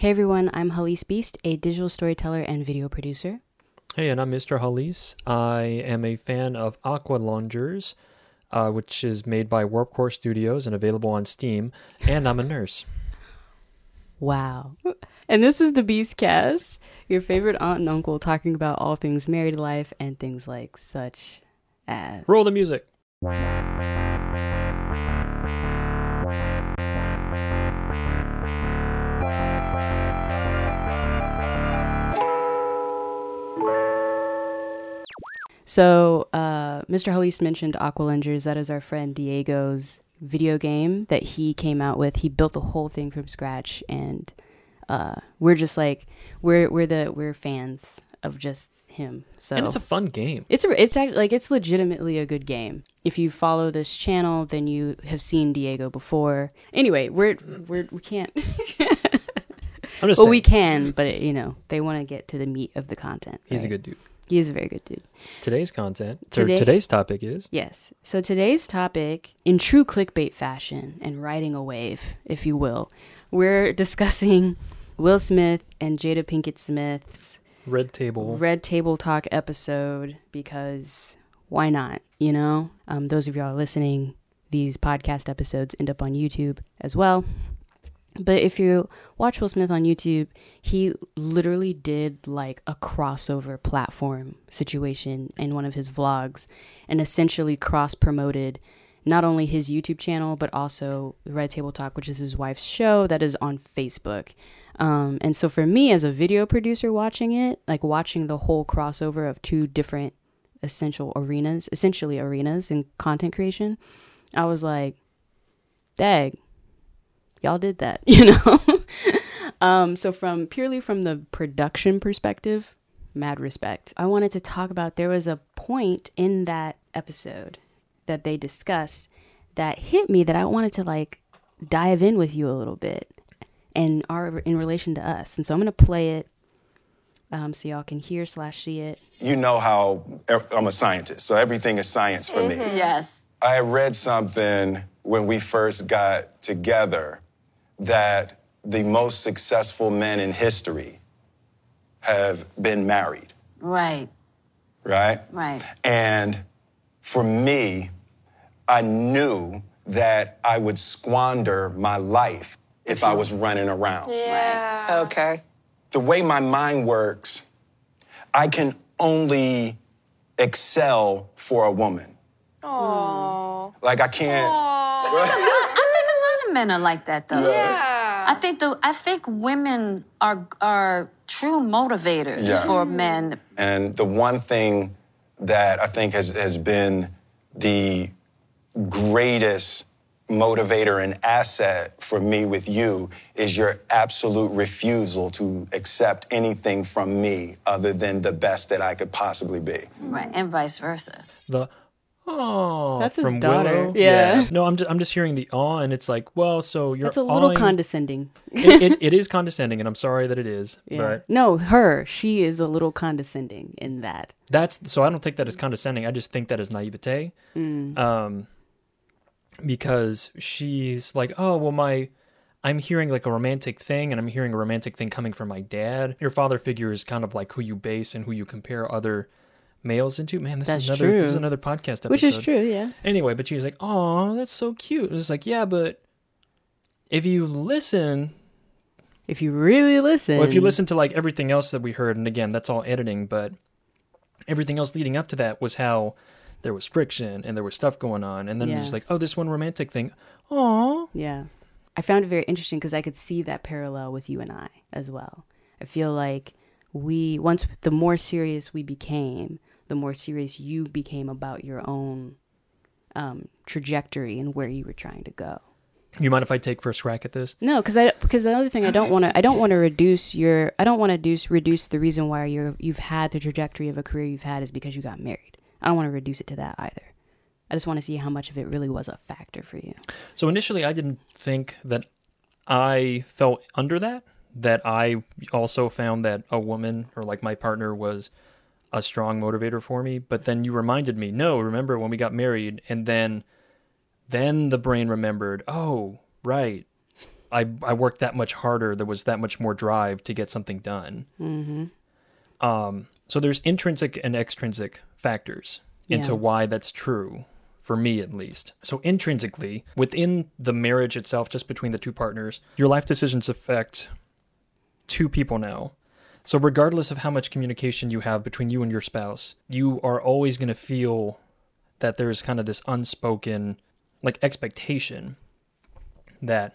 Hey everyone, I'm Halis Beast, a digital storyteller and video producer. Hey, and I'm Mr. Halis. I am a fan of Aqua Lungers, uh, which is made by Warp Core Studios and available on Steam, and I'm a nurse. Wow. And this is the Beast Cast, your favorite aunt and uncle talking about all things married life and things like such as. Roll the music. So, uh, Mr. Halis mentioned Aqualungers. That is our friend Diego's video game that he came out with. He built the whole thing from scratch, and uh, we're just like we're we're the we're fans of just him. So And it's a fun game. it's a, it's act- like it's legitimately a good game. If you follow this channel, then you have seen Diego before. Anyway, we're we're we can't. I'm just well, saying, we can, but it, you know they want to get to the meat of the content. he's a good dude. He is a very good dude. Today's content, Today- today's topic is Yes. So today's topic, in true clickbait fashion and riding a wave, if you will, we're discussing Will Smith and Jada Pinkett Smith's Red Table. Red Table Talk episode because why not? You know, um, those of y'all listening, these podcast episodes end up on YouTube as well. But if you watch Will Smith on YouTube, he literally did like a crossover platform situation in one of his vlogs and essentially cross promoted not only his YouTube channel, but also Red Table Talk, which is his wife's show that is on Facebook. Um, and so for me as a video producer watching it, like watching the whole crossover of two different essential arenas, essentially arenas in content creation, I was like, dag, y'all did that, you know? um, so from purely from the production perspective, mad respect. I wanted to talk about there was a point in that episode that they discussed that hit me that I wanted to like dive in with you a little bit and are in relation to us. And so I'm gonna play it um, so y'all can hear slash see it. you know how I'm a scientist, so everything is science for me. Yes. I read something when we first got together that the most successful men in history have been married, Right. right? Right. And for me, I knew that I would squander my life if I was running around. Yeah. Okay. the way my mind works, I can only excel for a woman. Aww. Like I can't. I think a lot of men are like that though. Yeah. I think the I think women are are true motivators Yeah. for men. And the one thing that I think has, has been the greatest motivator and asset for me with you is your absolute refusal to accept anything from me other than the best that I could possibly be. Right. And vice versa. The oh, That's his daughter. Willow. Yeah. No, I'm just, I'm just hearing the awe, and it's like, well, so you're It's a little awing- condescending. it, it, it is condescending, and I'm sorry that it is. Yeah. But No, her. She is a little condescending in that. that's so I don't think that is condescending. I just think that is naivete. Mm. Um, because she's like, oh well, my I'm hearing like a romantic thing, and I'm hearing a romantic thing coming from my dad. Your father figure is kind of like who you base and who you compare other males into. Man, this That's is another true. this is another podcast episode. Which is true, yeah. Anyway, but she's like, oh, that's so cute. It's like, yeah, but if you listen If you really listen. well, if you listen to like everything else that we heard, and again, that's all editing, but everything else leading up to that was how there was friction and there was stuff going on, and then Yeah. there's like, oh, this one romantic thing. Aw. Yeah. I found it very interesting because I could see that parallel with you and I as well. I feel like we, once the more serious we became, the more serious you became about your own um, trajectory and where you were trying to go. You mind if I take first crack at this? No, because I because the other thing I don't want to I don't want to reduce your I don't want to reduce reduce the reason why you're you've had the trajectory of a career you've had is because you got married. I don't want to reduce it to that either. I just want to see how much of it really was a factor for you. So initially, I didn't think that I felt under that. That I also found that a woman or like my partner was a strong motivator for me. But then you reminded me, no, remember when we got married, and then then the brain remembered, oh, right. I I worked that much harder. There was that much more drive to get something done. Mm-hmm. Um, so there's intrinsic and extrinsic factors into why that's true for me at least. So intrinsically, within the marriage itself, just between the two partners, your life decisions affect two people now. So regardless of how much communication you have between you and your spouse, you are always going to feel that there's kind of this unspoken like expectation that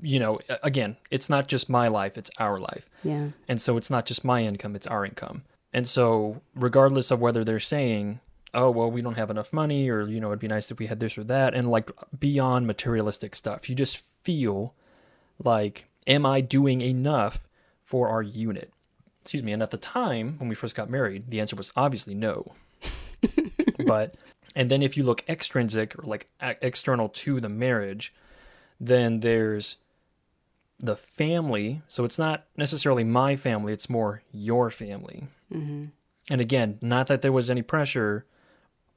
you know again it's not just my life it's our life Yeah. and so it's not just my income it's our income and so regardless of whether they're saying oh well we don't have enough money or you know it'd be nice if we had this or that and like beyond materialistic stuff you just feel like am i doing enough for our unit. Excuse me and at the time when we first got married the answer was obviously no. But and then if you look extrinsic or like external to the marriage then there's the family. So it's not necessarily my family it's more your family. Mm-hmm. And again not that there was any pressure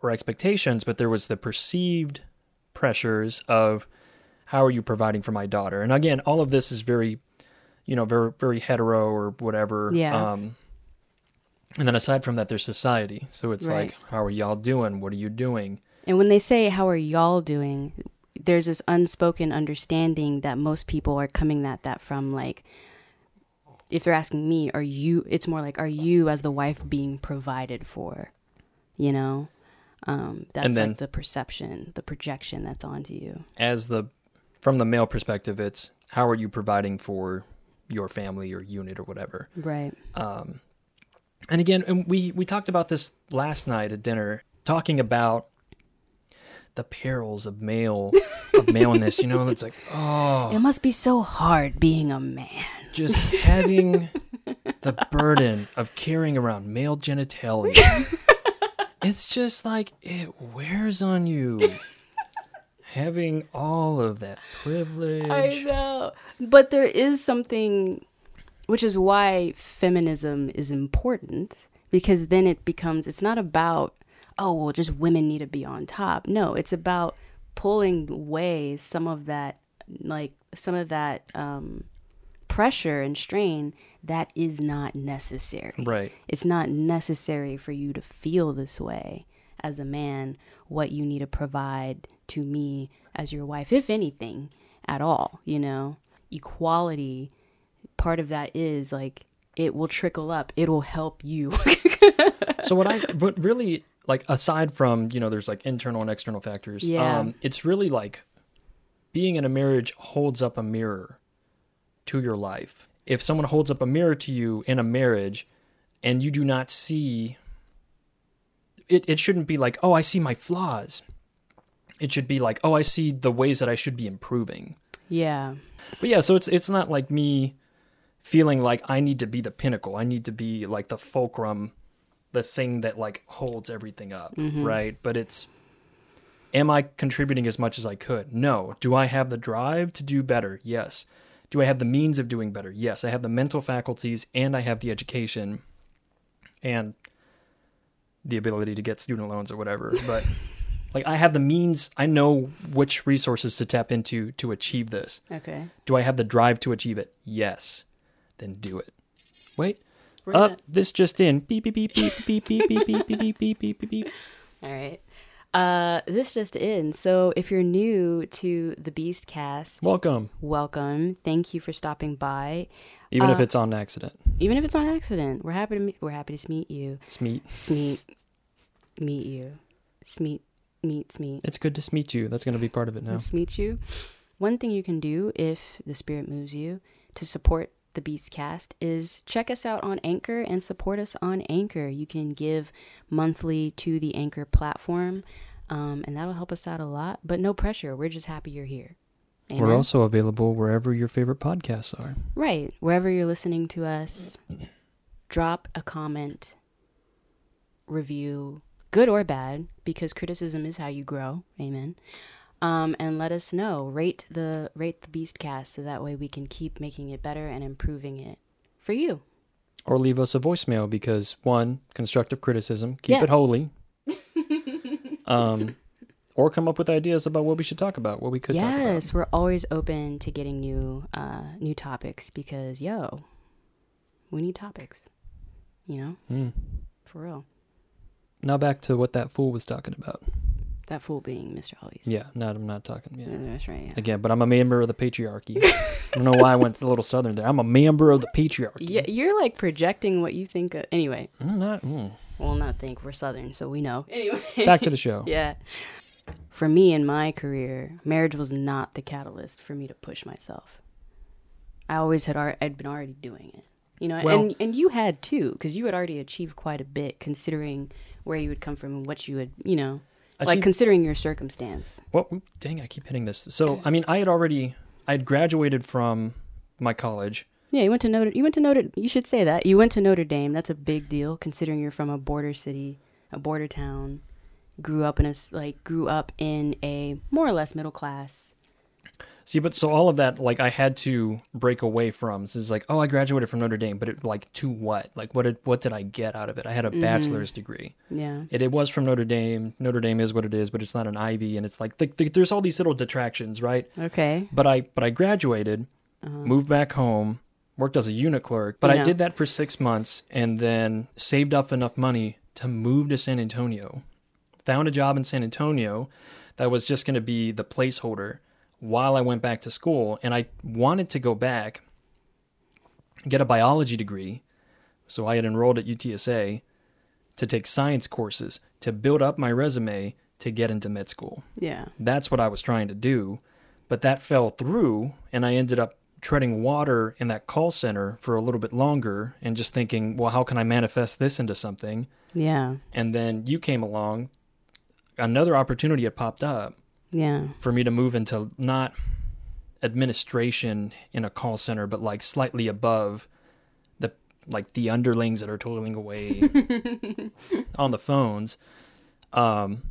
or expectations but there was the perceived pressures of how are you providing for my daughter? And again all of this is very you know very very hetero or whatever Yeah. um and then aside from that there's society so it's Right. like how are y'all doing what are you doing And when they say, How are y'all doing? there's this unspoken understanding that most people are coming at that from like, if they're asking me, Are you, it's more like, Are you as the wife being provided for? You know? Um, that's then- like the perception, the projection that's onto you. as the from the male perspective it's how are you providing for your family or unit or whatever Right. um and again and we we talked about this last night at dinner talking about the perils of male of maleness you know it's like oh It must be so hard being a man. just having the burden of carrying around male genitalia it's just like it wears on you having all of that privilege I know. But there is something, which is why feminism is important, because then it becomes, it's not about, oh, well, just women need to be on top. No, it's about pulling away some of that, like, some of that um, pressure and strain that is not necessary. right It's not necessary for you to feel this way as a man, what you need to provide to me as your wife, if anything at all, you know? Equality, part of that is like it will trickle up, it'll help you. so what I but really like aside from you know there's like internal and external factors Yeah. um it's really like being in a marriage holds up a mirror to your life if someone holds up a mirror to you in a marriage and you do not see it it shouldn't be like oh I see my flaws it should be like oh I see the ways that I should be improving yeah. but yeah, so it's it's not like me feeling like I need to be the pinnacle. I need to be like the fulcrum, the thing that like holds everything up, mm-hmm. right? But it's am I contributing as much as I could? No. Do I have the drive to do better? Yes. Do I have the means of doing better? Yes. I have the mental faculties and I have the education and the ability to get student loans or whatever. But like I have the means, I know which resources to tap into to achieve this. Okay. Do I have the drive to achieve it? Yes. Then do it. Wait. Up. gonna- This just in. Beep beep beep beep beep beep beep beep beep beep beep beep beep beep. All right. Uh, this just in. So if you're new to the Beast Cast, Welcome. welcome. Thank you for stopping by. Even if Uh, it's on accident. Even if it's on accident, we're happy to meet, we're happy to meet you. Smeet. Smeet, meet you. Smeet, meet, Smeet. It's good to meet you. That's going to be part of it now. Let's meet you. One thing you can do if the spirit moves you to support the Beast Cast is check us out on Anchor and support us on Anchor. You can give monthly to the Anchor platform, um, and that'll help us out a lot. But no pressure. We're just happy you're here. We're also available wherever your favorite podcasts are. Right. Wherever you're listening to us, drop a comment, review, good or bad, because criticism is how you grow. Amen. Um, and let us know. Rate the rate the Beastcast so that way we can keep making it better and improving it for you. Or leave us a voicemail because one, constructive criticism, keep Yeah. it holy. um, or come up with ideas about what we should talk about, what we could talk about. yes, we're always open to getting new uh new topics because yo, we need topics. You know, Mm. for real. Now back to what that fool was talking about. That fool being Mr. Halis. Yeah, not I'm not talking. Yeah. That's right. Yeah. Again, but I'm a member of the patriarchy. I don't know why I went a little southern there. I'm a member of the patriarchy. Yeah, you're like projecting what you think. Of, anyway, I'm not. mm. well, not think we're Southern, so we know. Anyway, Back to the show. yeah. For me in my career, marriage was not the catalyst for me to push myself. I always had al- I'd been already doing it, you know, Well- and and you had too, because you had already achieved quite a bit considering where you would come from and what you would, you know, like considering your circumstance. Well, mm, dang it, I keep hitting this. So, I mean, I had already, I had graduated from my college. Yeah, you went to Notre. You went to Notre. You should say that you went to Notre Dame. That's a big deal considering you're from a border city, a border town. Grew up in a like grew up in a more or less middle class. See, but so all of that, like, I had to break away from. This is like, oh, I graduated from Notre Dame, but it, like, to what? Like, what did what did I get out of it? I had a mm-hmm. bachelor's degree. Yeah, It, it was from Notre Dame. Notre Dame is what it is, but it's not an Ivy, and it's like th- th- there's all these little detractions, right? okay. But I but I graduated, uh-huh. moved back home, worked as a unit clerk. But I did that for six months, and then saved up enough money to move to San Antonio. Found a job in San Antonio that was just going to be the placeholder while I went back to school, and I wanted to go back, get a biology degree. So I had enrolled at UTSA to take science courses to build up my resume to get into med school. Yeah, That's what I was trying to do. But that fell through, and I ended up treading water in that call center for a little bit longer and just thinking, well, how can I manifest this into something? yeah, And then you came along, another opportunity had popped up yeah. for me to move into not administration in a call center, but like slightly above the like the underlings that are toiling away on the phones. Um,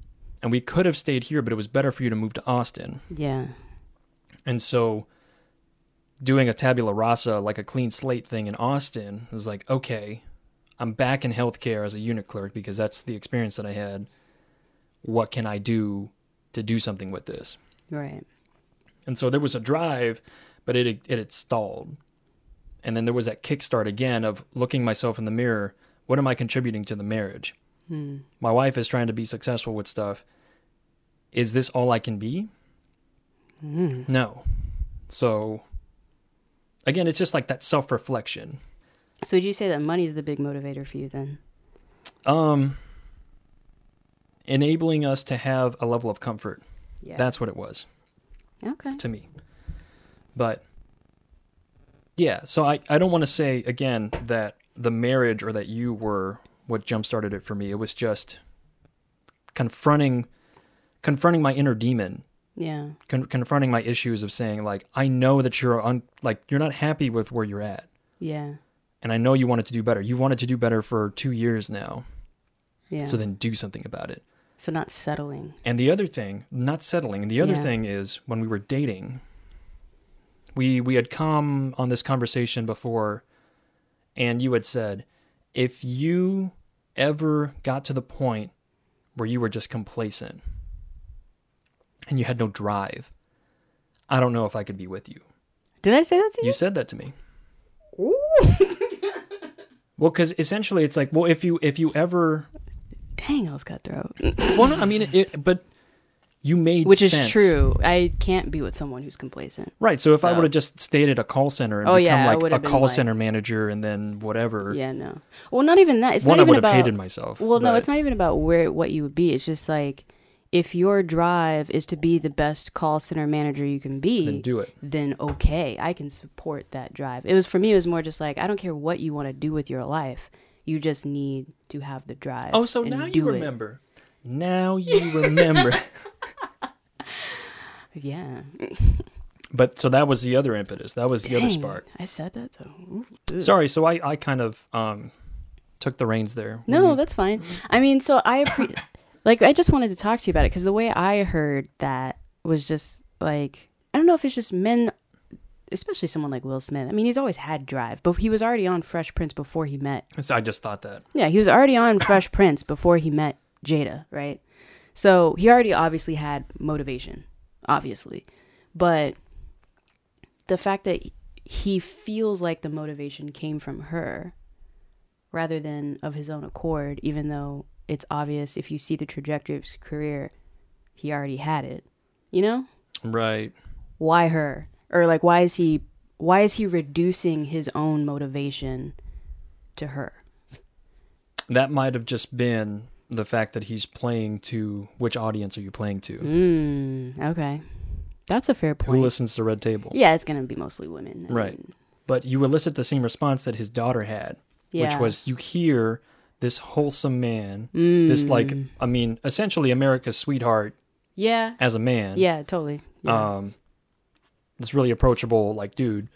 and we could have stayed here, but it was better for you to move to Austin. Yeah. And so doing a tabula rasa, like a clean slate thing in Austin, was like, okay, I'm back in healthcare as a unit clerk because that's the experience that I had. What can I do to do something with this? Right. And so there was a drive, but it it had stalled. And then there was that kickstart again of looking myself in the mirror. What am I contributing to the marriage? My wife is trying to be successful with stuff. Is this all I can be? No. So again, it's just like that self reflection. So would you say that money is the big motivator for you then? Um, enabling us to have a level of comfort. Yeah. That's what it was. okay. to me. But yeah, so I, I don't want to say again that the marriage or that you were what jump started it for me. It was just confronting confronting my inner demon, Yeah. con- confronting my issues of saying like I know that you're un- like you're not happy with where you're at. Yeah. And I know you wanted to do better. You've wanted to do better for 2 years now. Yeah. So then do something about it. So not settling. And the other thing, not settling. And The other Yeah. thing is when we were dating, we we had come on this conversation before, and you had said, if you ever got to the point where you were just complacent and you had no drive, I don't know if I could be with you. Did I say that to you? You said that to me. well, because essentially it's like, well, if you if you ever, Dang, I was cutthroat. well, no, I mean, it, it but you made Which is true. I can't be with someone who's complacent. Right. So if I would have just stayed at a call center and Oh, become yeah, like a call like- center manager and then whatever, Yeah, no. Well, not even that. It's one not I even would have about. hated myself. Well, no, it's not even about where what you would be. It's just like if your drive is to be the best call center manager you can be, Then do it. Then okay, I can support that drive. It was for me. It was more just like I don't care what you want to do with your life. You just need to have the drive. Oh, so now you do it. remember. Now you remember. Yeah. but so that was the other impetus. That was the other spark. I said that though. Ooh. Sorry. So I, I kind of um took the reins there. No, that's fine. I mean, so I appre- like I just wanted to talk to you about it because the way I heard that was just like I don't know if it's just men, especially someone like Will Smith. I mean, he's always had drive, but he was already on Fresh Prince before he met. So I just thought that. Yeah, he was already on Fresh Prince before he met Jada, right? So he already obviously had motivation, obviously. But the fact that he feels like the motivation came from her rather than of his own accord, even though it's obvious if you see the trajectory of his career, he already had it. You know? Right. Why her? Or like why is he why is he reducing his own motivation to her? That might have just been the fact that he's playing to which audience are you playing to? Mm, okay. That's a fair point. Who listens to Red Table? Yeah, it's gonna be mostly women. I Right. mean, But you elicit the same response that his daughter had, yeah. which was you hear this wholesome man, this like Mm. I mean, essentially America's sweetheart Yeah. as a man. Yeah, totally. Yeah. um this really approachable like dude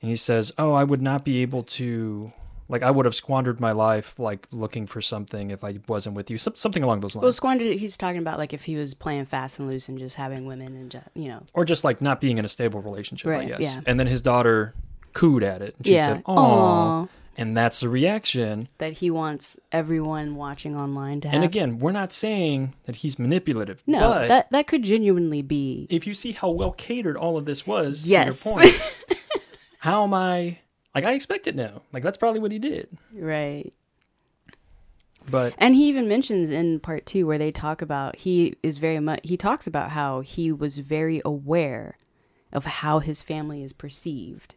and he says oh i would not be able to like i would have squandered my life like looking for something if i wasn't with you Some, something along those lines. well, squandered. He's talking about like if he was playing fast and loose and just having women and just, you know. or just like not being in a stable relationship i guess yeah. and then his daughter cooed at it and she yeah. said oh Aw, and that's the reaction that he wants everyone watching online to have. and again we're not saying that he's manipulative no, but that that could genuinely be. if you see how well catered all of this was Yes. to your point how am i like i expect it now like that's probably what he did Right. but And he even mentions in part two where they talk about he is very much he talks about how he was very aware of how his family is perceived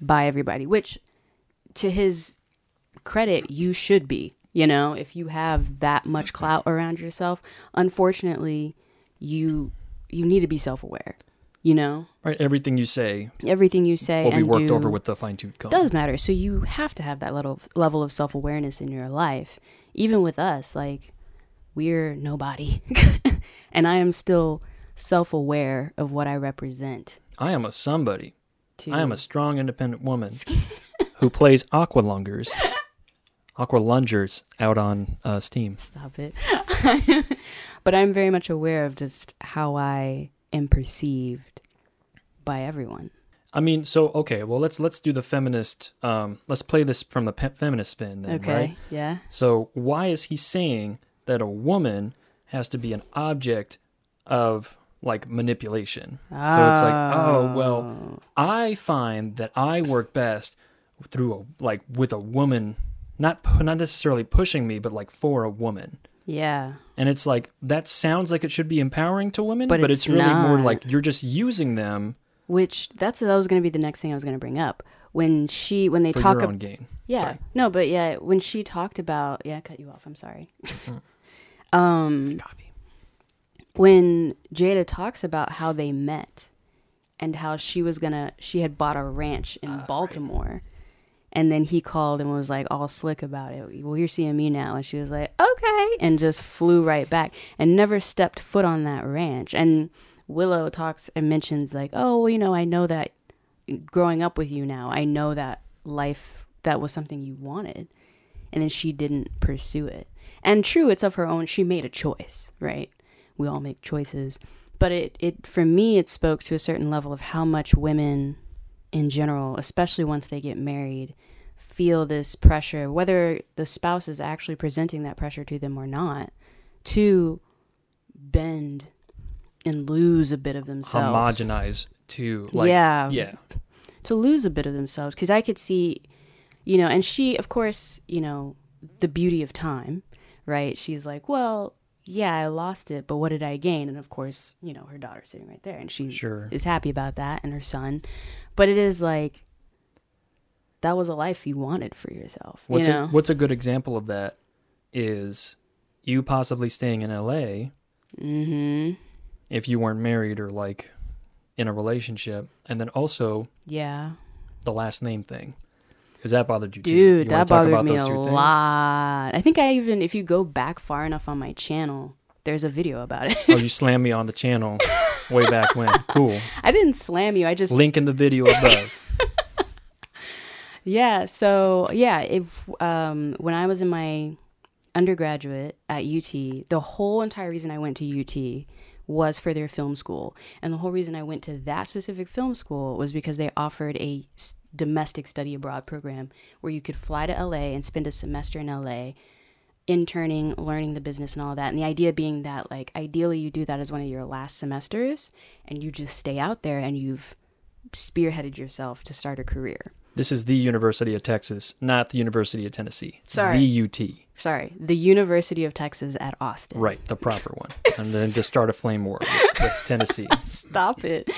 by everybody, which to his credit, you should be. You know, if you have that much clout around yourself, unfortunately, you you need to be self aware. You know, Right, everything you say everything you say will be worked over with the fine tooth comb. does matter. So you have to have that little level of self awareness in your life. Even with us, like we're nobody, and I am still self aware of what I represent. I am a somebody. To I am a strong, independent woman who plays aqualungers, aqualungers out on uh, Steam. stop it. but I'm very much aware of just how I am perceived by everyone. I mean, so okay, well let's let's do the feminist. Um, let's play this from the pe- feminist spin then, Okay, right? yeah. So why is he saying that a woman has to be an object of like manipulation? So it's like, oh well, I find that I work best through a like with a woman, not not necessarily pushing me, but like for a woman. Yeah. And it's like that sounds like it should be empowering to women, But but, it's it's, really more like you're just using them Which that's that was going to be the next thing I was going to bring up when she when they for talk about ab- gain. Yeah. Sorry. No, but yeah, when she talked about yeah, I cut you off. I'm sorry. um, Copy. When Jada talks about how they met and how she was gonna she had bought a ranch in oh, Baltimore. And then he called and was like all slick about it. Well, you're seeing me now. And she was like, okay. And just flew right back and never stepped foot on that ranch. And Willow talks and mentions, like, oh, well, you know, I know that growing up with you now, I know that life, that was something you wanted. And then she didn't pursue it. And true, it's of her own. She made a choice, right? We all make choices. But it, it for me, it spoke to a certain level of how much women in general, especially once they get married, feel this pressure, whether the spouse is actually presenting that pressure to them or not, to bend and lose a bit of themselves. Homogenize to like Yeah. yeah. To lose a bit of themselves. Because I could see, you know, and she, of course, you know, the beauty of time, right? She's like, well, yeah, I lost it, but what did I gain? And of course, you know, her daughter's sitting right there and she Sure. is happy about that and her son. But it is like, that was a life you wanted for yourself. What's you know? a, what's a good example of that is you possibly staying in LA mm-hmm. if you weren't married or like in a relationship, and then also Yeah. the last name thing because that bothered you too. Dude, You that talk bothered about me those a things? lot. I think I even, if you go back far enough on my channel, there's a video about it. oh, you slammed me on the channel way back when. Cool. I didn't slam you. I just Link in the video above. Yeah. So yeah, if um, when I was in my undergraduate at UT, the whole entire reason I went to UT was for their film school, and the whole reason I went to that specific film school was because they offered a domestic study abroad program where you could fly to LA and spend a semester in LA. interning, learning the business and all that. And the idea being that like ideally you do that as one of your last semesters and you just stay out there and you've spearheaded yourself to start a career. This is the University of Texas, not the University of Tennessee. Sorry. The UT. Sorry, the University of Texas at Austin. Right, the proper one. And then to start a flame war with, with Tennessee. Stop it.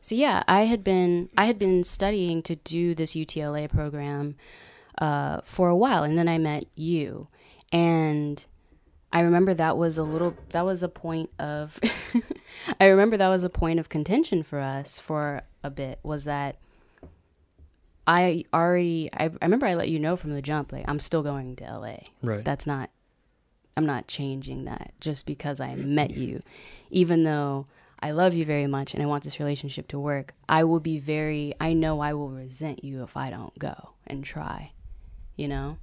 so yeah, I had been I had been studying to do this UTLA program uh, for a while, and then I met you, and I remember that was a little that was a point of I remember that was a point of contention for us for a bit was that I already I, I remember I let you know from the jump like I'm still going to LA. Right. That's not I'm not changing that just because I met you. Even though I love you very much and I want this relationship to work, I will be very I know I will resent you if I don't go and try. You know?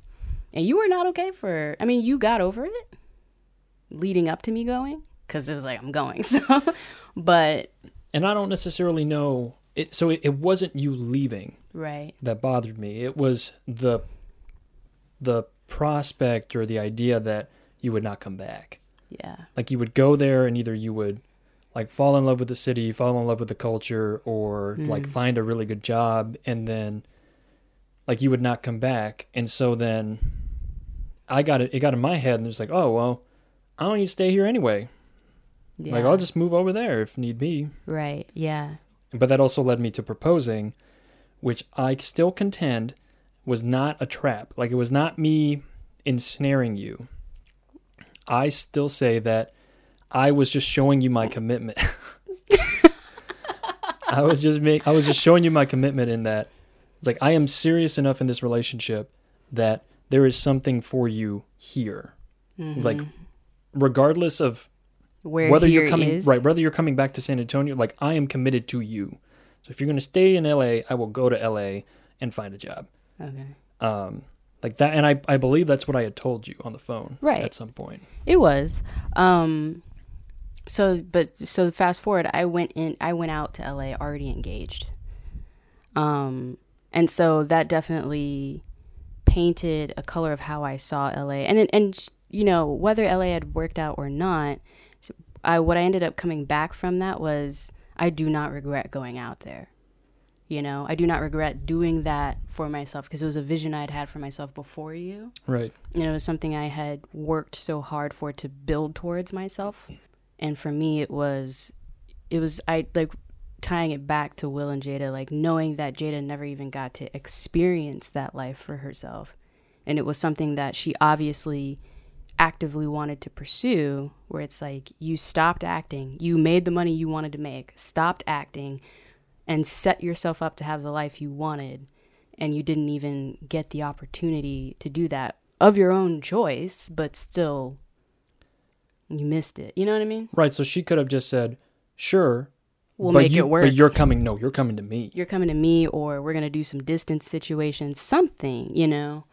And you were not okay for I mean, you got over it leading up to me going cuz it was like I'm going. So but And I don't necessarily know it so it, it wasn't you leaving right. that bothered me. It was the the prospect or the idea that you would not come back. Yeah. Like you would go there and either you would like fall in love with the city, fall in love with the culture, or like mm. find a really good job and then like you would not come back. And so then I got it it got in my head and it was like, oh well, I don't need to stay here anyway. yeah. Like I'll just move over there if need be. Right. Yeah. But that also led me to proposing, which I still contend was not a trap. Like it was not me ensnaring you. I still say that I was just showing you my commitment. I was just make, I was just showing you my commitment in that it's like I am serious enough in this relationship that there is something for you here. It's Like mm-hmm. regardless of Where whether you're coming is- right whether you're coming back to san antonio like i am committed to you so if you're going to stay in la i will go to la and find a job Okay. um like that and i i believe that's what i had told you on the phone Right. at some point It was. Um so but so fast forward, I went in I went out to LA already engaged. Um and so that definitely painted a color of how I saw LA. And and you know, whether LA had worked out or not, I what I ended up coming back from that was I do not regret going out there. You know, I do not regret doing that for myself because it was a vision I had had for myself before you right and it was something I had worked so hard for to build towards myself. And for me, it was, it was I like tying it back to Will and Jada, like knowing that Jada never even got to experience that life for herself, and it was something that she obviously actively wanted to pursue. Where it's like you stopped acting, you made the money you wanted to make, stopped acting, and set yourself up to have the life you wanted and you didn't even get the opportunity to do that of your own choice, but still you missed it. You know what I mean? right so she could have just said sure We'll make you, it work. but you're coming no you're coming to me You're coming to me, or we're gonna do some distance situations, something, you know.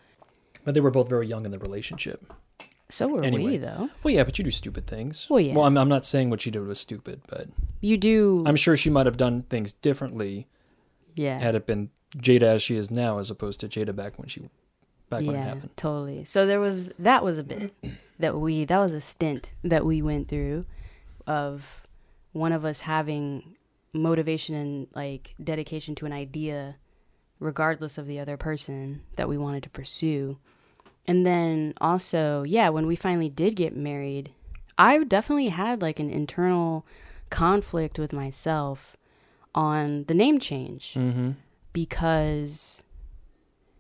but they were both very young in the relationship So were Anyway. we, though. well yeah but you do stupid things Well, yeah. well I'm, I'm not saying what she did was stupid but You do, i'm sure she might have done things differently yeah, had it been jada as she is now as opposed to jada back when she back when it happened totally. So there was that was a bit that we that was a stint that we went through of one of us having motivation and like dedication to an idea regardless of the other person that we wanted to pursue. And then also, yeah, when we finally did get married, I definitely had like an internal conflict with myself on the name change mm-hmm because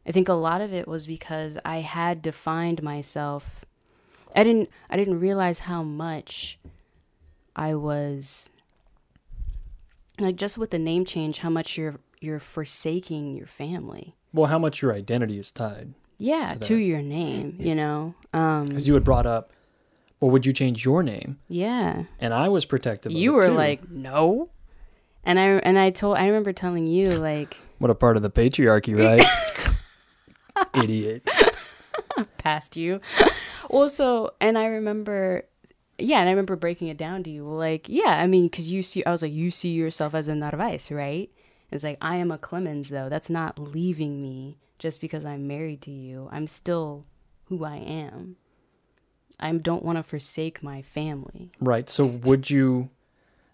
I think a lot of it was because I had defined myself. I didn't I didn't realize how much I was like just with the name change how much you're you're forsaking your family. well how much your identity is tied Yeah, To to, your name, you know. Um because you had brought up well would you change your name yeah. and i was protective You were too. like, "No." And I and I told I remember telling you like what a part of the patriarchy right idiot past you. also, and I remember, yeah, and I remember breaking it down to you. Like, yeah, I mean, because you see, I was like, you see yourself as a Narvaez, right? It's like, I am a Clemens, though. That's not leaving me just because I'm married to you. I'm still who I am. I don't want to forsake my family. Right. So would you?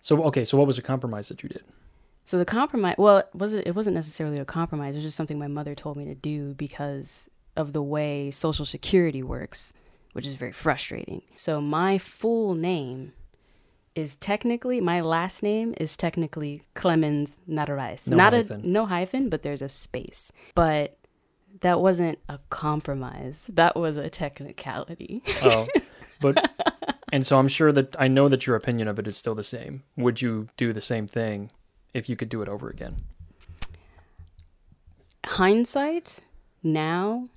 So okay. So what was the compromise that you did? So the compromise, well, it wasn't it wasn't necessarily a compromise. It was just something my mother told me to do because of the way Social Security works, which is very frustrating. So my full name is technically my last name is technically Clemens Narvaez. No Not hyphen. a no hyphen, but there's a space. But that wasn't a compromise. That was a technicality. Oh, but and so I'm sure that I know that your opinion of it is still the same. Would you do the same thing if you could do it over again? Hindsight, now,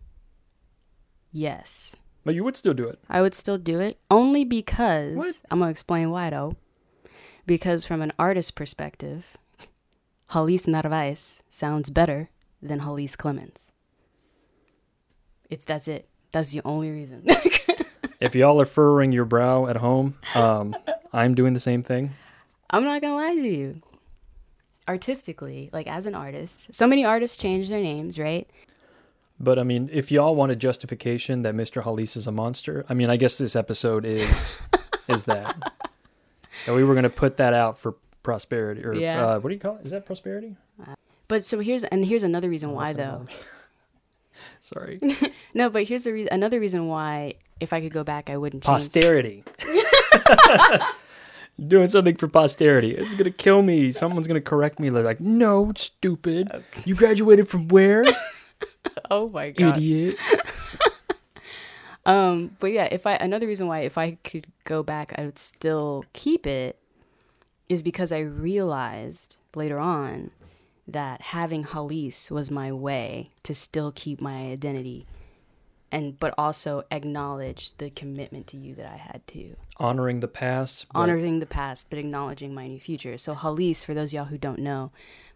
yes. But you would still do it. I would still do it only because What? I'm gonna explain why though. Because from an artist perspective, Halis Narvaez sounds better than Halis Clemens. It's that's it. That's the only reason. If y'all are furrowing your brow at home, um, I'm doing the same thing. I'm not gonna lie to you. Artistically, like as an artist, so many artists change their names, right? But I mean, if y'all want a justification that Mr. Halis is a monster, I mean, I guess this episode is is that. And we were gonna put that out for prosperity, or Yeah. uh, what do you call it? Is that prosperity? But so here's and here's another reason Oh, why though. Sorry, No, but here's the reason. Another reason why, if I could go back, I wouldn't change. posterity. Doing something for posterity. It's gonna kill me. Someone's gonna correct me. They're like, "No, stupid. You graduated from where, oh my god, idiot?" Um, but yeah, if I another reason why if I could go back, I would still keep it is because I realized later on that having Halis was my way to still keep my identity and but also acknowledge the commitment to you that I had to. Honoring the past. but- Honoring the past but acknowledging my new future. So Halis, for those of y'all who don't know,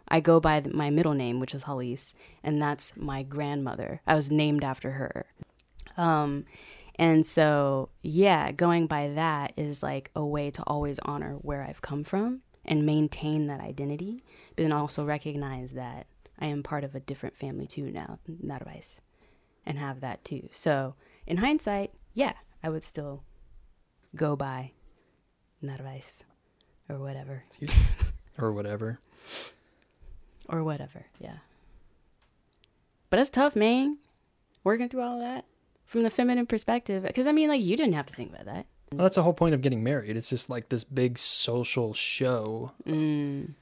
I go by th- my middle name, which is Halis, and that's my grandmother. I was named after her. Um, and so, yeah, going by that is like a way to always honor where I've come from and maintain that identity, but then also recognize that I am part of a different family too now, Narvaez, and have that too. So, in hindsight, yeah, I would still go by Narvaez or whatever, or whatever. or whatever, yeah. But it's tough, man, working through all of that from the feminine perspective. Because I mean, like, you didn't have to think about that. Well, that's the whole point of getting married. It's just like this big social show, Mm,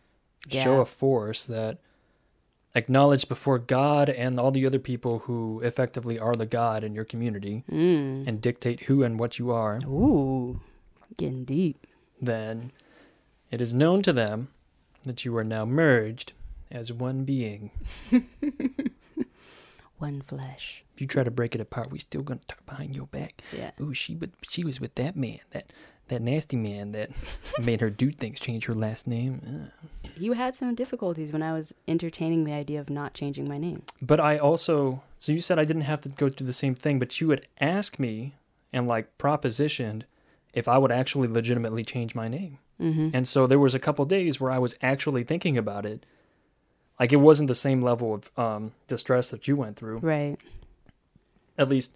show Yeah. of force that acknowledge before God and all the other people who effectively are the God in your community mm. and dictate who and what you are. Ooh, getting deep. Then it is known to them that you are now merged as one being. One flesh. If you try to break it apart, we still gonna talk behind your back. Yeah. Ooh, she but she was with that man, that that nasty man that made her do things, change her last name. Ugh. You had some difficulties when I was entertaining the idea of not changing my name. But I also, so you said I didn't have to go through the same thing, but you would ask me and like propositioned if I would actually legitimately change my name. Mm-hmm. And so there was a couple days where I was actually thinking about it. Like it wasn't the same level of um, distress that you went through. Right. At least,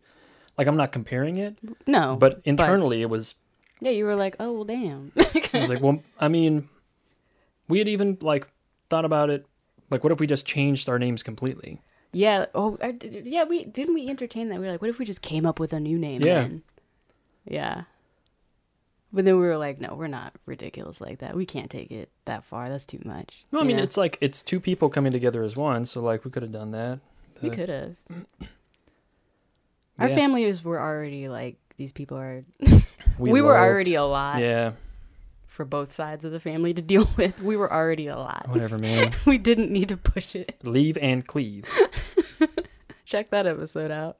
like I'm not comparing it, No. but internally it was. Yeah, you were like, oh, well, damn. I was like, well, I mean, we had even like thought about it. Like, what if we just changed our names completely? yeah. Oh, I, yeah. We didn't we entertain that. We were like, what if we just came up with a new name? Yeah. Then? Yeah. But then we were like, no, we're not ridiculous like that. We can't take it that far. That's too much. No, I mean know? it's like it's two people coming together as one. So like we could have done that. we could have. Our Yeah. families were already like these people are. We, were already a lot Yeah, for both sides of the family to deal with. We were already a lot. whatever, man. We didn't need to push it. Leave and cleave. Check that episode out.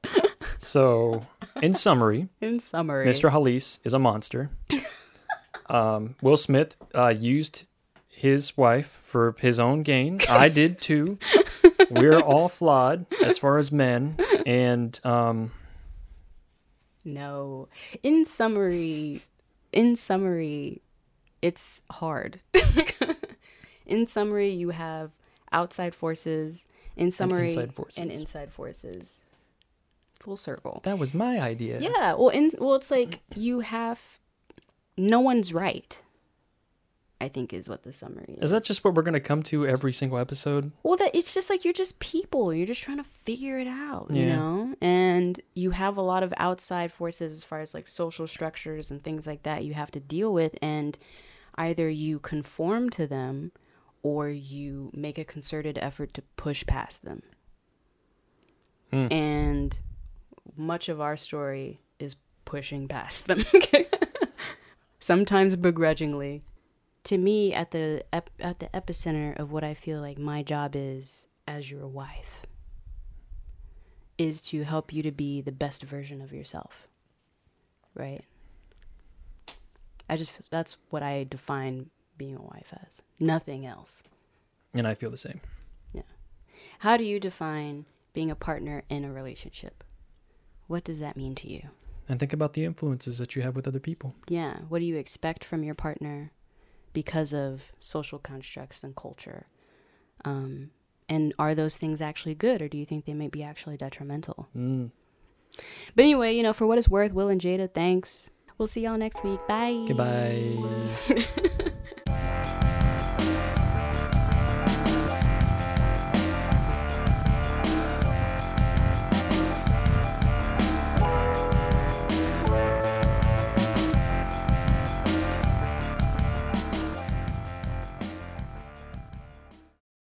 So, in summary, In summary, Mr. Halis is a monster. Um, Will Smith uh, used his wife for his own gain. I did too. We're all flawed as far as men, and um, No. In summary, in summary, it's hard. in summary, you have outside forces. In summary, inside forces. and inside forces. full circle. That was my idea. Yeah. Well, in well, it's like you have no one's right. I think is what the summary is. Is that just what we're gonna come to every single episode? Well, that it's just like you're just people. You're just trying to figure it out, you know. And you have a lot of outside forces as far as like social structures and things like that you have to deal with, and either you conform to them or you make a concerted effort to push past them. Hmm. And much of our story is pushing past them. Sometimes begrudgingly. To me, at the ep- at the epicenter of what I feel like my job is as your wife is to help you to be the best version of yourself. Right? I just that's what I define being a wife as. Nothing else. And I feel the same. Yeah. How do you define being a partner in a relationship? What does that mean to you? And think about the influences that you have with other people. Yeah. What do you expect from your partner because of social constructs and culture? Um, and are those things actually good or do you think they may be actually detrimental? Mm. But anyway, you know, for what it's worth, Will and Jada, thanks. We'll see y'all next week. Bye. Goodbye.